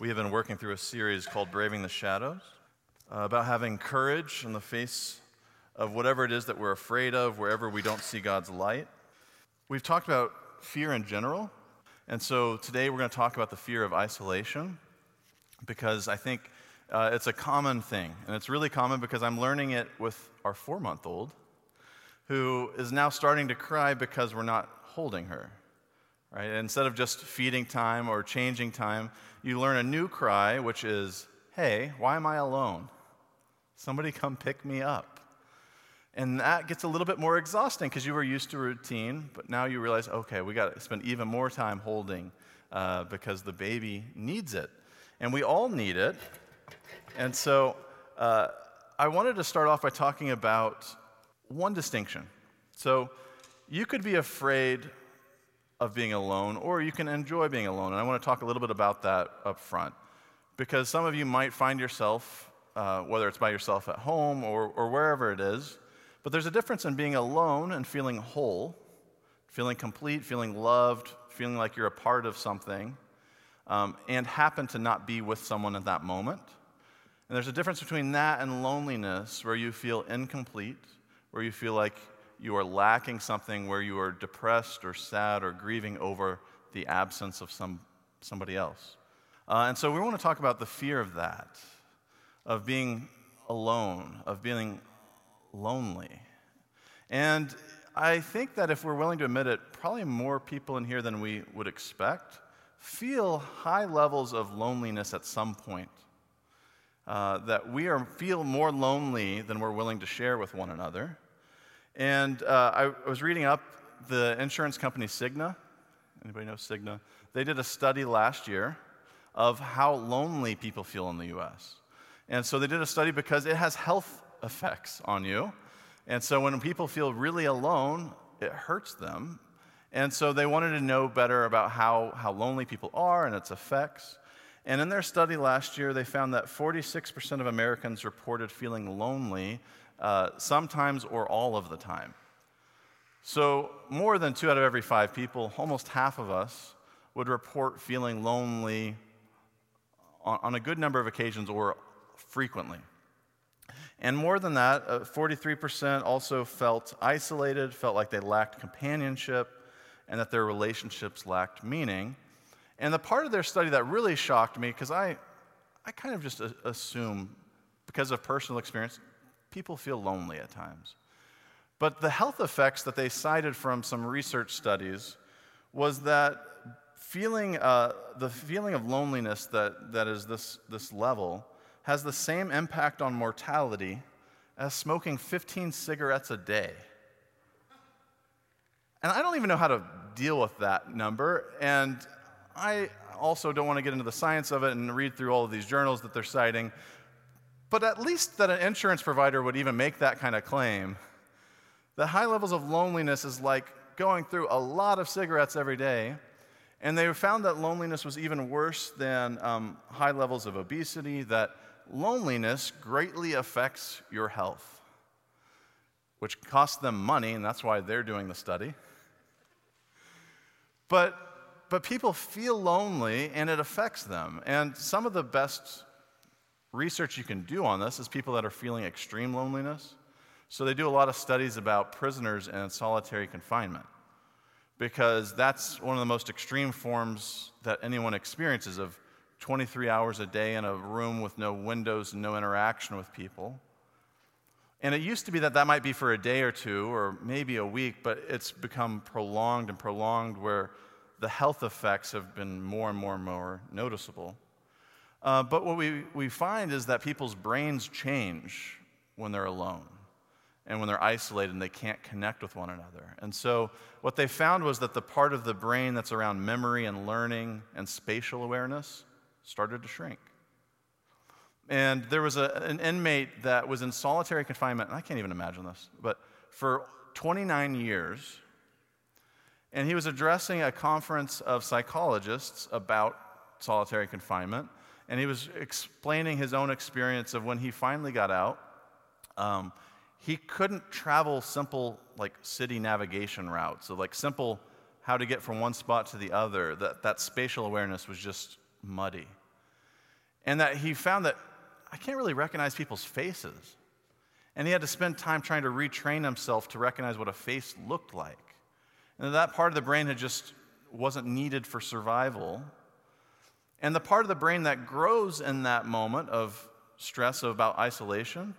We have been working through a series called Braving the Shadows uh, about having courage in the face of whatever it is that we're afraid of, wherever we don't see God's light. We've talked about fear in general, and so today we're going to talk about the fear of isolation because I think uh, it's a common thing. And it's really common because I'm learning it with our four month old who is now starting to cry because we're not holding her. Right? Instead of just feeding time or changing time, you learn a new cry, which is, hey, why am I alone? Somebody come pick me up. And that gets a little bit more exhausting because you were used to routine, but now you realize, okay, we got to spend even more time holding uh, because the baby needs it. And we all need it. And so uh, I wanted to start off by talking about one distinction. So you could be afraid of being alone, or you can enjoy being alone. And I want to talk a little bit about that up front. Because some of you might find yourself, uh, whether it's by yourself at home or, or wherever it is, but there's a difference in being alone and feeling whole, feeling complete, feeling loved, feeling like you're a part of something, um, and happen to not be with someone at that moment. And there's a difference between that and loneliness, where you feel incomplete, where you feel like you are lacking something, where you are depressed or sad or grieving over the absence of some, somebody else. Uh, and so we want to talk about the fear of that, of being alone, of being lonely. And I think that if we're willing to admit it, probably more people in here than we would expect feel high levels of loneliness at some point. Uh, that we are, feel more lonely than we're willing to share with one another. And uh, I was reading up the insurance company Cigna. Anybody know Cigna? They did a study last year of how lonely people feel in the US. And so they did a study because it has health effects on you. And so when people feel really alone, it hurts them. And so they wanted to know better about how, how lonely people are and its effects. And in their study last year, they found that 46% of Americans reported feeling lonely uh, sometimes or all of the time. So, more than two out of every five people, almost half of us, would report feeling lonely on, on a good number of occasions or frequently. And more than that, uh, 43% also felt isolated, felt like they lacked companionship, and that their relationships lacked meaning. And the part of their study that really shocked me, because I, I kind of just assume, because of personal experience, people feel lonely at times. But the health effects that they cited from some research studies was that feeling, uh, the feeling of loneliness that, that is this, this level has the same impact on mortality as smoking 15 cigarettes a day. And I don't even know how to deal with that number. And I also don't want to get into the science of it and read through all of these journals that they're citing. But at least that an insurance provider would even make that kind of claim. The high levels of loneliness is like going through a lot of cigarettes every day. And they found that loneliness was even worse than um, high levels of obesity, that loneliness greatly affects your health, which costs them money, and that's why they're doing the study. But, but people feel lonely and it affects them. And some of the best research you can do on this is people that are feeling extreme loneliness. So they do a lot of studies about prisoners in solitary confinement because that's one of the most extreme forms that anyone experiences of 23 hours a day in a room with no windows and no interaction with people. And it used to be that that might be for a day or two or maybe a week, but it's become prolonged and prolonged where the health effects have been more and more and more noticeable. Uh, but what we, we find is that people's brains change when they're alone and when they're isolated and they can't connect with one another. And so, what they found was that the part of the brain that's around memory and learning and spatial awareness started to shrink. And there was a, an inmate that was in solitary confinement, and I can't even imagine this, but for 29 years. And he was addressing a conference of psychologists about solitary confinement and he was explaining his own experience of when he finally got out. Um, he couldn't travel simple like city navigation routes, so like simple how to get from one spot to the other. That that spatial awareness was just muddy, and that he found that I can't really recognize people's faces. And he had to spend time trying to retrain himself to recognize what a face looked like. And that part of the brain had just wasn't needed for survival. And the part of the brain that grows in that moment of stress about isolation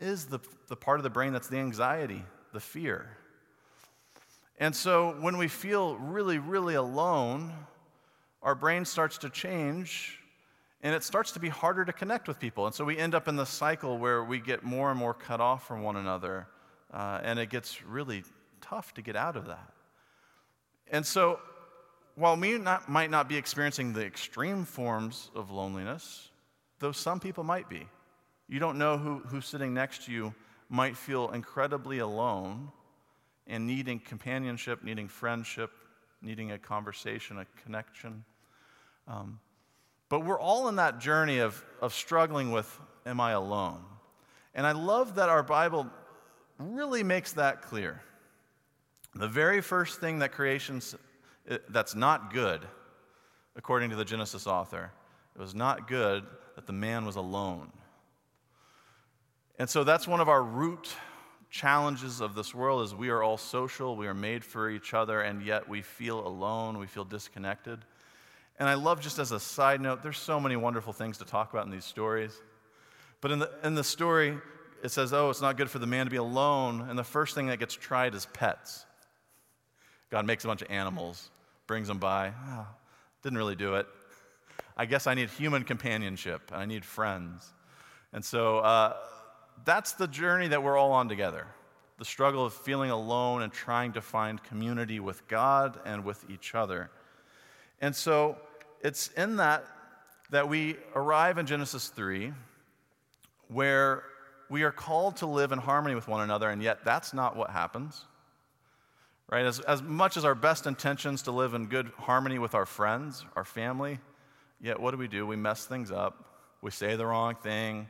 is the, the part of the brain that's the anxiety, the fear. And so when we feel really, really alone, our brain starts to change and it starts to be harder to connect with people. And so we end up in the cycle where we get more and more cut off from one another, uh, and it gets really tough to get out of that. And so, while we not, might not be experiencing the extreme forms of loneliness, though some people might be, you don't know who, who's sitting next to you might feel incredibly alone and needing companionship, needing friendship, needing a conversation, a connection. Um, but we're all in that journey of, of struggling with, am I alone? And I love that our Bible really makes that clear. The very first thing that creation that's not good, according to the Genesis author, it was not good that the man was alone. And so that's one of our root challenges of this world is we are all social, we are made for each other, and yet we feel alone, we feel disconnected. And I love just as a side note, there's so many wonderful things to talk about in these stories. But in the, in the story, it says, oh, it's not good for the man to be alone. And the first thing that gets tried is pets. God makes a bunch of animals, brings them by. Oh, didn't really do it. I guess I need human companionship, I need friends. And so uh, that's the journey that we're all on together the struggle of feeling alone and trying to find community with God and with each other. And so it's in that that we arrive in Genesis 3 where we are called to live in harmony with one another, and yet that's not what happens. Right? As, as much as our best intentions to live in good harmony with our friends, our family, yet what do we do? We mess things up. We say the wrong thing.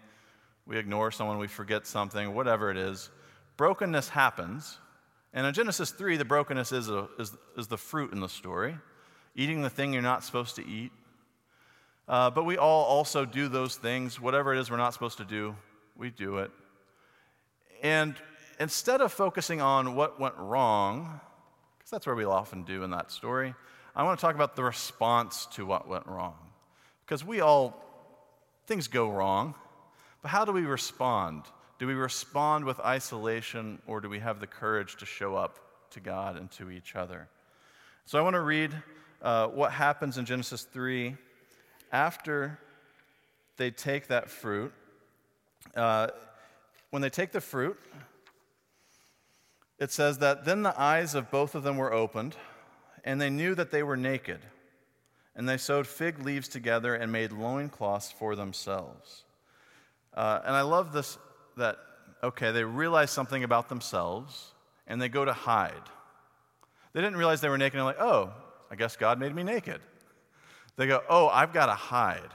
We ignore someone. We forget something, whatever it is. Brokenness happens. And in Genesis 3, the brokenness is, a, is, is the fruit in the story eating the thing you're not supposed to eat. Uh, but we all also do those things. Whatever it is we're not supposed to do, we do it. And instead of focusing on what went wrong, because that's where we often do in that story, I want to talk about the response to what went wrong. Because we all, things go wrong, but how do we respond? Do we respond with isolation or do we have the courage to show up to God and to each other? So I want to read uh, what happens in Genesis 3 after they take that fruit. Uh, when they take the fruit, it says that then the eyes of both of them were opened, and they knew that they were naked. And they sewed fig leaves together and made loincloths for themselves. Uh, and I love this that, okay, they realize something about themselves and they go to hide. They didn't realize they were naked and like, oh, I guess God made me naked. They go, Oh, I've got to hide.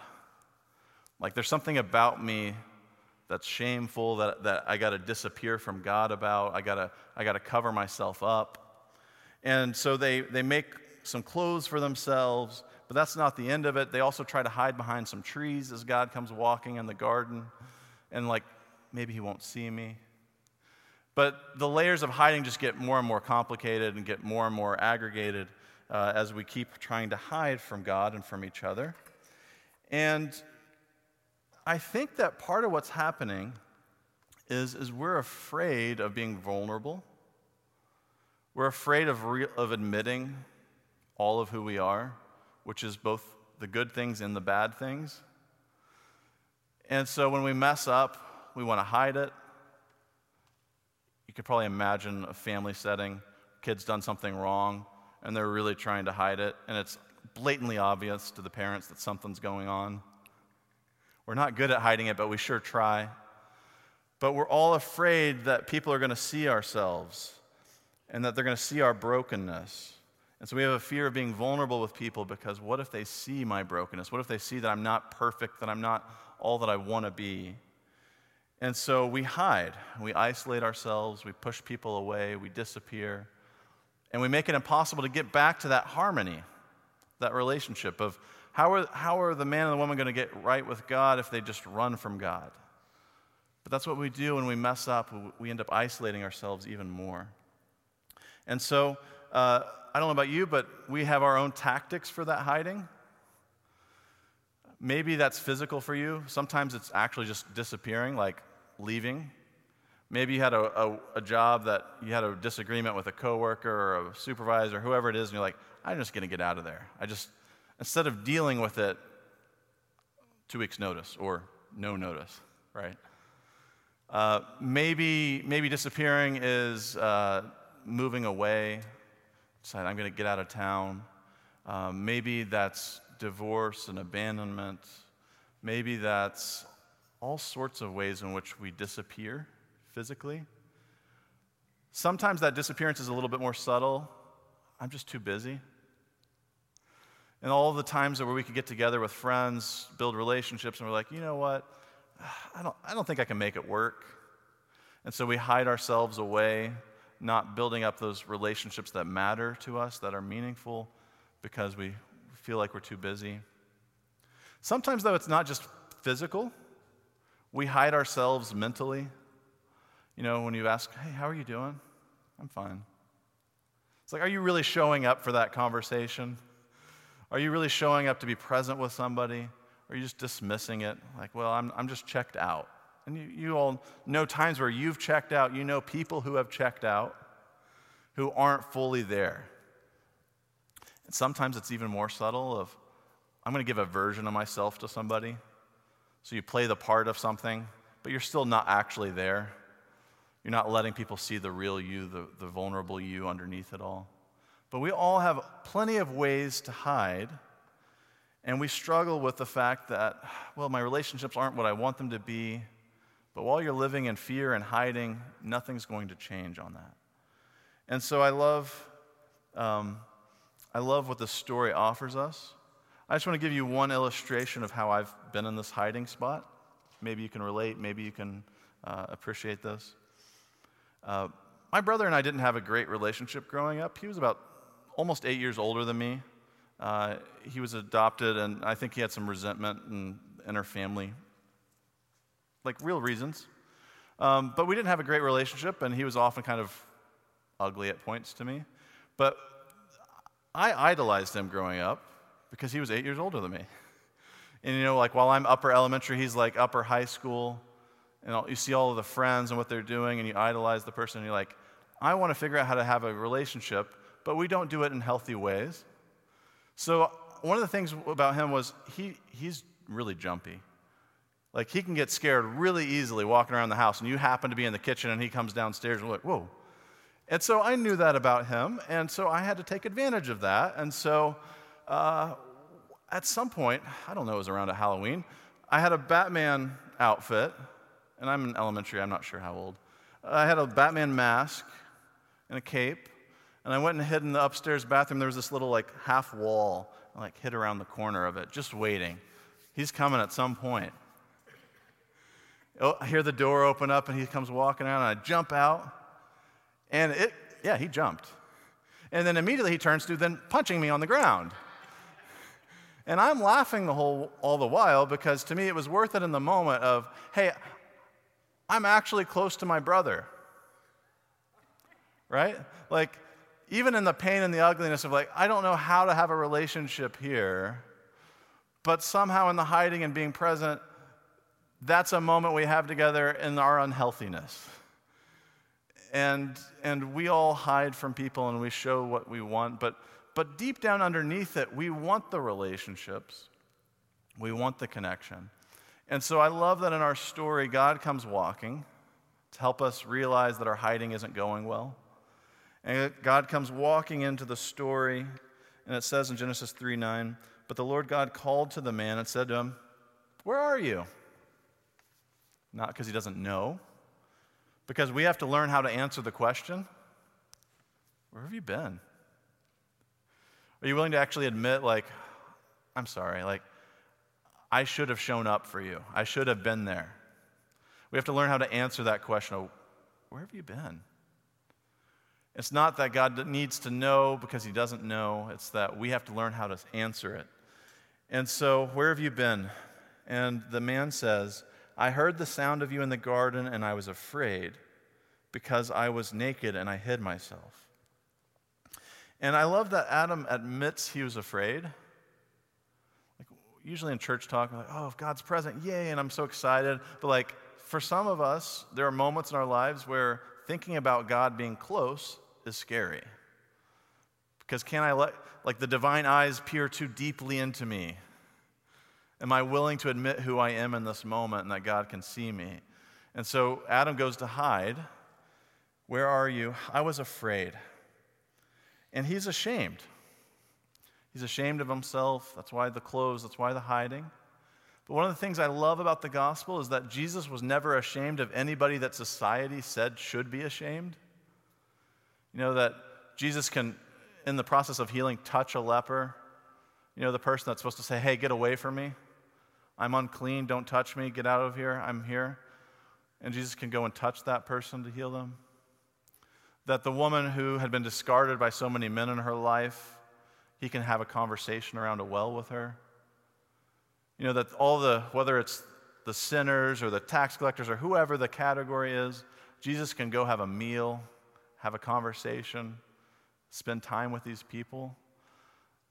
Like there's something about me that's shameful that, that I got to disappear from God about. I got to I got to cover myself up. And so they, they make some clothes for themselves, but that's not the end of it. They also try to hide behind some trees as God comes walking in the garden. And like, maybe he won't see me. But the layers of hiding just get more and more complicated and get more and more aggregated uh, as we keep trying to hide from God and from each other. And I think that part of what's happening is, is we're afraid of being vulnerable. We're afraid of, re- of admitting all of who we are, which is both the good things and the bad things. And so when we mess up, we want to hide it. You could probably imagine a family setting, kids done something wrong, and they're really trying to hide it, and it's blatantly obvious to the parents that something's going on. We're not good at hiding it, but we sure try. But we're all afraid that people are going to see ourselves and that they're going to see our brokenness. And so we have a fear of being vulnerable with people because what if they see my brokenness? What if they see that I'm not perfect, that I'm not all that I want to be? And so we hide, we isolate ourselves, we push people away, we disappear. And we make it impossible to get back to that harmony, that relationship of how are, how are the man and the woman going to get right with God if they just run from God? But that's what we do when we mess up. We end up isolating ourselves even more. And so, uh, I don't know about you, but we have our own tactics for that hiding. Maybe that's physical for you. Sometimes it's actually just disappearing, like leaving. Maybe you had a, a, a, job that you had a disagreement with a coworker or a supervisor, whoever it is, and you're like, I'm just going to get out of there. I just, instead of dealing with it, two weeks' notice or no notice, right? Uh, maybe, maybe disappearing is uh, moving away. Decide I'm going to get out of town. Um, maybe that's divorce and abandonment. Maybe that's all sorts of ways in which we disappear physically. Sometimes that disappearance is a little bit more subtle. I'm just too busy. And all the times where we could get together with friends, build relationships, and we're like, you know what? I don't, I don't think I can make it work. And so we hide ourselves away, not building up those relationships that matter to us, that are meaningful, because we feel like we're too busy. Sometimes, though, it's not just physical, we hide ourselves mentally. You know, when you ask, hey, how are you doing? I'm fine. It's like, are you really showing up for that conversation? Are you really showing up to be present with somebody? Or are you just dismissing it? Like, well, I'm, I'm just checked out. And you, you all know times where you've checked out. You know people who have checked out who aren't fully there. And sometimes it's even more subtle of, I'm going to give a version of myself to somebody. So you play the part of something, but you're still not actually there. You're not letting people see the real you, the, the vulnerable you underneath it all. But we all have plenty of ways to hide, and we struggle with the fact that, well, my relationships aren't what I want them to be. But while you're living in fear and hiding, nothing's going to change on that. And so I love, um, I love what the story offers us. I just want to give you one illustration of how I've been in this hiding spot. Maybe you can relate, maybe you can uh, appreciate this. Uh, my brother and I didn't have a great relationship growing up. He was about almost eight years older than me. Uh, he was adopted, and I think he had some resentment in, in our family, like real reasons. Um, but we didn't have a great relationship, and he was often kind of ugly at points to me. But I idolized him growing up because he was eight years older than me. And you know, like while I'm upper elementary, he's like upper high school and you see all of the friends and what they're doing, and you idolize the person, and you're like, I want to figure out how to have a relationship, but we don't do it in healthy ways. So, one of the things about him was he, he's really jumpy. Like, he can get scared really easily walking around the house, and you happen to be in the kitchen, and he comes downstairs, and we're like, whoa. And so I knew that about him, and so I had to take advantage of that. And so, uh, at some point, I don't know, it was around a Halloween, I had a Batman outfit and I'm in elementary, I'm not sure how old. I had a Batman mask and a cape, and I went and hid in the upstairs bathroom. There was this little like half wall, like hid around the corner of it, just waiting. He's coming at some point. Oh, I hear the door open up, and he comes walking out, and I jump out, and it, yeah, he jumped. And then immediately he turns to then punching me on the ground. And I'm laughing the whole all the while because to me it was worth it in the moment of, hey, I'm actually close to my brother. Right? Like, even in the pain and the ugliness of, like, I don't know how to have a relationship here, but somehow in the hiding and being present, that's a moment we have together in our unhealthiness. And, and we all hide from people and we show what we want, but, but deep down underneath it, we want the relationships, we want the connection. And so I love that in our story, God comes walking to help us realize that our hiding isn't going well. And God comes walking into the story, and it says in Genesis 3 9, but the Lord God called to the man and said to him, Where are you? Not because he doesn't know, because we have to learn how to answer the question Where have you been? Are you willing to actually admit, like, I'm sorry, like, I should have shown up for you. I should have been there. We have to learn how to answer that question of, where have you been? It's not that God needs to know because he doesn't know, it's that we have to learn how to answer it. And so, where have you been? And the man says, I heard the sound of you in the garden, and I was afraid because I was naked and I hid myself. And I love that Adam admits he was afraid. Like, usually in church talk, we're like, oh, if God's present, yay, and I'm so excited. But like, for some of us, there are moments in our lives where thinking about God being close is scary. Because can I let, like, the divine eyes peer too deeply into me? Am I willing to admit who I am in this moment and that God can see me? And so Adam goes to hide. Where are you? I was afraid. And he's ashamed. He's ashamed of himself. That's why the clothes, that's why the hiding. But one of the things I love about the gospel is that Jesus was never ashamed of anybody that society said should be ashamed. You know, that Jesus can, in the process of healing, touch a leper. You know, the person that's supposed to say, hey, get away from me. I'm unclean, don't touch me, get out of here, I'm here. And Jesus can go and touch that person to heal them. That the woman who had been discarded by so many men in her life, he can have a conversation around a well with her. You know, that all the, whether it's the sinners or the tax collectors or whoever the category is, Jesus can go have a meal, have a conversation, spend time with these people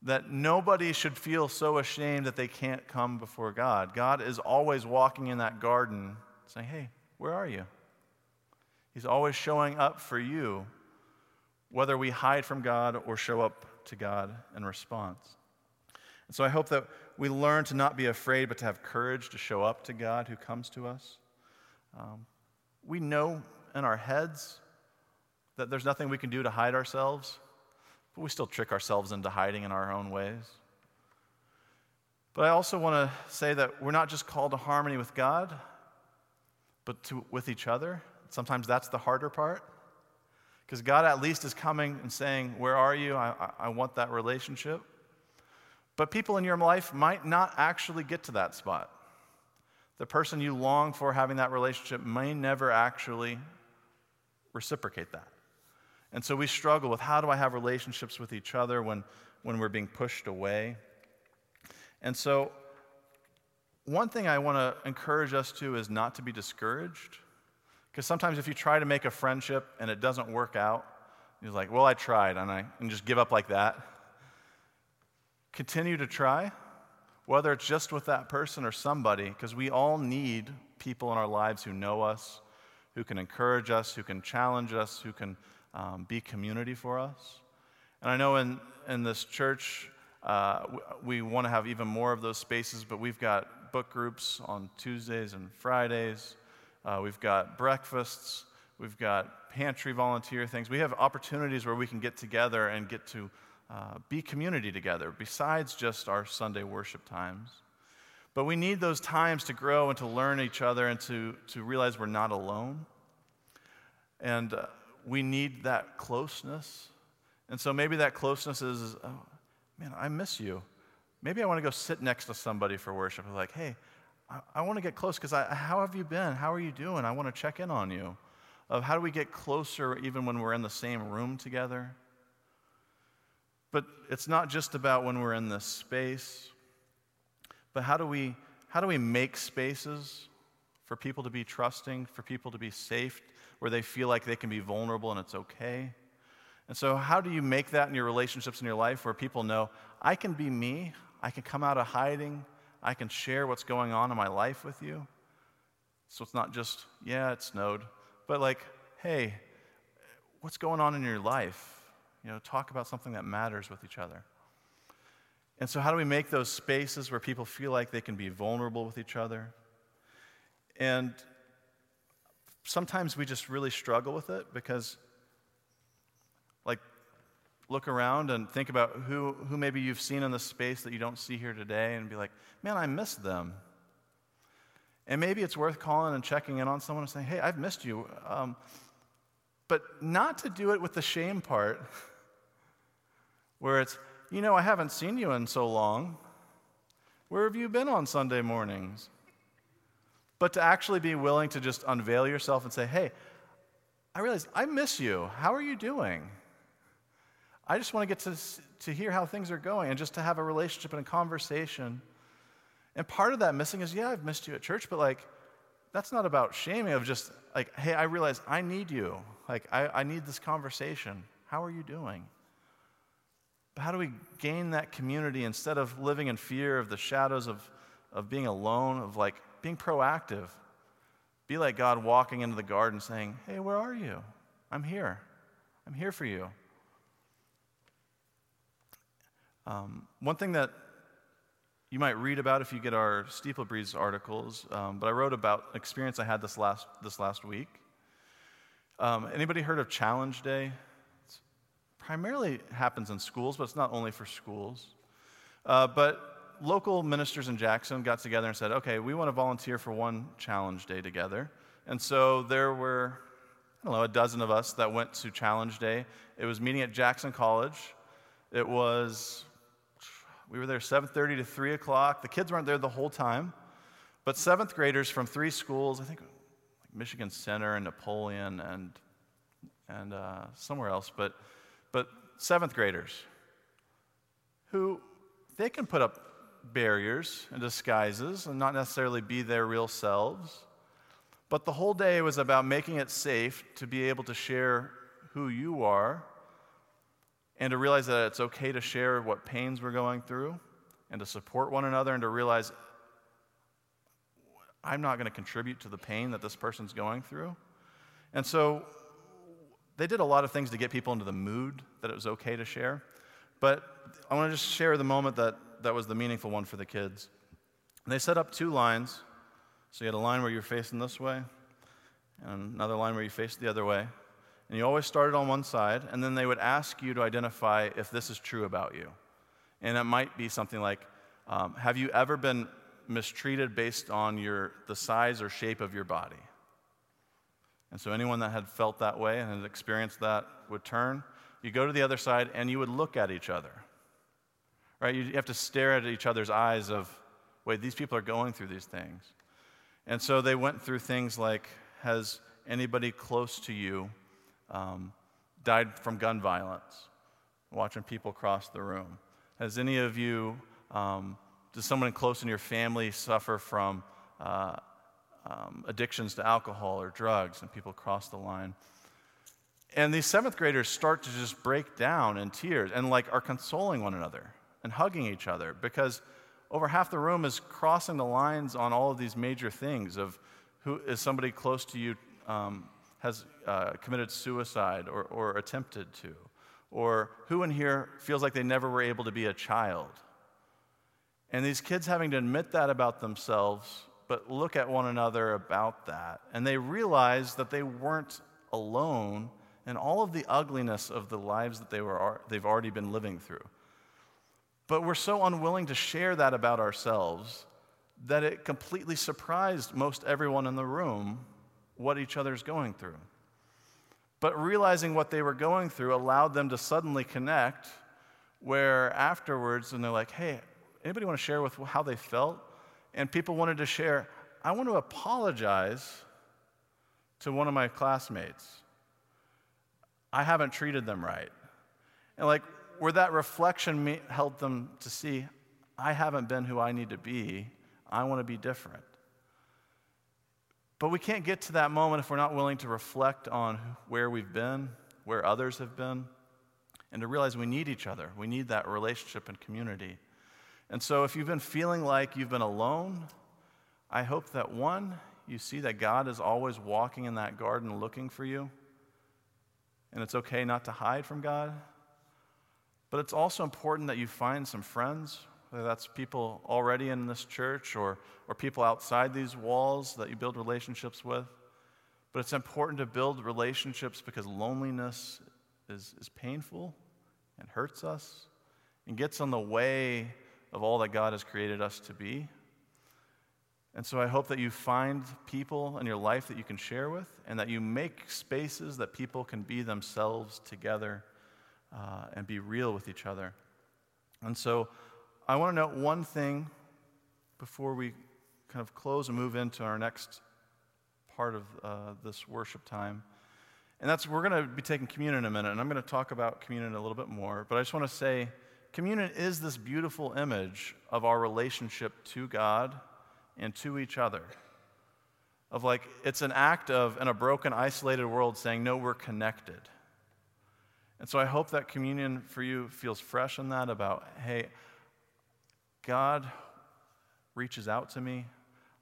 that nobody should feel so ashamed that they can't come before God. God is always walking in that garden saying, Hey, where are you? He's always showing up for you, whether we hide from God or show up to God in response. And so I hope that we learn to not be afraid, but to have courage to show up to God who comes to us. Um, we know in our heads that there's nothing we can do to hide ourselves but we still trick ourselves into hiding in our own ways. But I also want to say that we're not just called to harmony with God, but to, with each other. Sometimes that's the harder part. Because God at least is coming and saying, Where are you? I, I, I want that relationship. But people in your life might not actually get to that spot. The person you long for having that relationship may never actually reciprocate that. And so we struggle with how do I have relationships with each other when, when we're being pushed away. And so, one thing I want to encourage us to is not to be discouraged. Because sometimes if you try to make a friendship and it doesn't work out, you're like, well, I tried, and I and just give up like that. Continue to try, whether it's just with that person or somebody, because we all need people in our lives who know us, who can encourage us, who can challenge us, who can um, be community for us. And I know in, in this church, uh, we, we want to have even more of those spaces, but we've got book groups on Tuesdays and Fridays. Uh, we've got breakfasts. We've got pantry volunteer things. We have opportunities where we can get together and get to uh, be community together besides just our Sunday worship times. But we need those times to grow and to learn each other and to, to realize we're not alone. And uh, we need that closeness. And so maybe that closeness is, oh, man, I miss you. Maybe I want to go sit next to somebody for worship. Like, hey, I, I want to get close because how have you been? How are you doing? I want to check in on you. Of how do we get closer even when we're in the same room together? But it's not just about when we're in this space, but how do we, how do we make spaces for people to be trusting, for people to be safe, where they feel like they can be vulnerable and it's okay. And so, how do you make that in your relationships in your life where people know, I can be me, I can come out of hiding, I can share what's going on in my life with you? So it's not just, yeah, it snowed, but like, hey, what's going on in your life? You know, talk about something that matters with each other. And so, how do we make those spaces where people feel like they can be vulnerable with each other? And sometimes we just really struggle with it because, like, look around and think about who, who maybe you've seen in the space that you don't see here today and be like, man, I miss them. And maybe it's worth calling and checking in on someone and saying, hey, I've missed you. Um, but not to do it with the shame part, where it's, you know, I haven't seen you in so long. Where have you been on Sunday mornings? but to actually be willing to just unveil yourself and say, hey, I realize I miss you. How are you doing? I just want to get to, to hear how things are going and just to have a relationship and a conversation And part of that missing is, yeah, I've missed you at church, but like, that's not about shaming, of just like, hey, I realize I need you. Like, I, I need this conversation. How are you doing? But how do we gain that community instead of living in fear of the shadows of, of being alone, of like being proactive? Be like God walking into the garden saying, Hey, where are you? I'm here. I'm here for you. Um, one thing that you might read about if you get our Steeple Breeze articles, um, but I wrote about experience I had this last, this last week. Um, anybody heard of Challenge Day? Primarily happens in schools, but it's not only for schools. Uh, but local ministers in Jackson got together and said, okay, we want to volunteer for one Challenge Day together. And so there were, I don't know, a dozen of us that went to Challenge Day. It was meeting at Jackson College. It was we were there 7:30 to 3 o'clock. The kids weren't there the whole time, but seventh graders from three schools, I think like Michigan Center and Napoleon and and uh, somewhere else, but but seventh graders who they can put up barriers and disguises and not necessarily be their real selves. But the whole day was about making it safe to be able to share who you are and to realize that it's okay to share what pains we're going through and to support one another and to realize I'm not going to contribute to the pain that this person's going through. And so they did a lot of things to get people into the mood that it was okay to share. But I want to just share the moment that, that was the meaningful one for the kids. And they set up two lines. So you had a line where you're facing this way, and another line where you face the other way. And you always started on one side, and then they would ask you to identify if this is true about you. And it might be something like um, Have you ever been mistreated based on your, the size or shape of your body? And so anyone that had felt that way and had experienced that would turn. You go to the other side and you would look at each other. Right? You have to stare at each other's eyes of, wait, these people are going through these things. And so they went through things like, has anybody close to you um, died from gun violence, watching people cross the room? Has any of you, um, does someone close in your family suffer from uh, um, addictions to alcohol or drugs and people cross the line? And these seventh graders start to just break down in tears and like are consoling one another and hugging each other because over half the room is crossing the lines on all of these major things of who is somebody close to you um, has uh, committed suicide or, or attempted to? Or who in here feels like they never were able to be a child? And these kids having to admit that about themselves, but look at one another about that. And they realize that they weren't alone in all of the ugliness of the lives that they were, they've already been living through. But we're so unwilling to share that about ourselves that it completely surprised most everyone in the room what each other's going through. But realizing what they were going through allowed them to suddenly connect, where afterwards, and they're like, hey, anybody want to share with how they felt? And people wanted to share, I want to apologize to one of my classmates. I haven't treated them right. And like, where that reflection helped them to see, I haven't been who I need to be. I want to be different. But we can't get to that moment if we're not willing to reflect on where we've been, where others have been, and to realize we need each other. We need that relationship and community. And so if you've been feeling like you've been alone, I hope that one, you see that God is always walking in that garden looking for you. And it's okay not to hide from God. But it's also important that you find some friends whether that's people already in this church or, or people outside these walls that you build relationships with. But it's important to build relationships because loneliness is, is painful and hurts us and gets in the way of all that God has created us to be. And so I hope that you find people in your life that you can share with and that you make spaces that people can be themselves together uh, and be real with each other. And so I want to note one thing before we kind of close and move into our next part of uh, this worship time. And that's we're going to be taking communion in a minute, and I'm going to talk about communion a little bit more. But I just want to say communion is this beautiful image of our relationship to God and to each other. Of like, it's an act of, in a broken, isolated world, saying, no, we're connected. And so I hope that communion for you feels fresh in that about, hey, God reaches out to me.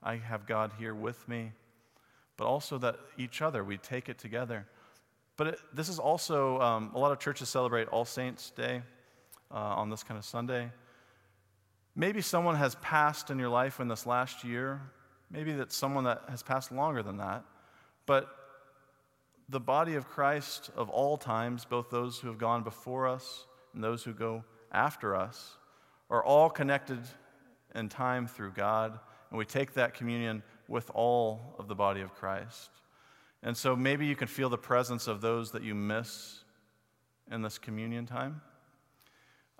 I have God here with me. But also that each other, we take it together. But it, this is also, um, a lot of churches celebrate All Saints' Day uh, on this kind of Sunday. Maybe someone has passed in your life in this last year. Maybe that's someone that has passed longer than that. But the body of Christ of all times, both those who have gone before us and those who go after us, are all connected in time through God. And we take that communion with all of the body of Christ. And so maybe you can feel the presence of those that you miss in this communion time.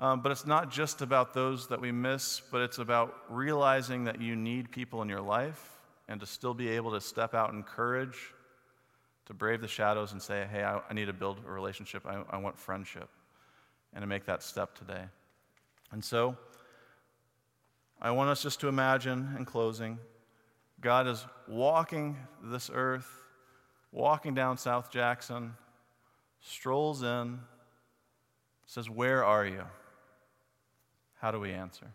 Um, but it's not just about those that we miss, but it's about realizing that you need people in your life and to still be able to step out in courage, to brave the shadows and say, hey, I, I need to build a relationship. I, I want friendship. And to make that step today. And so, I want us just to imagine in closing God is walking this earth, walking down South Jackson, strolls in, says, Where are you? How do we answer?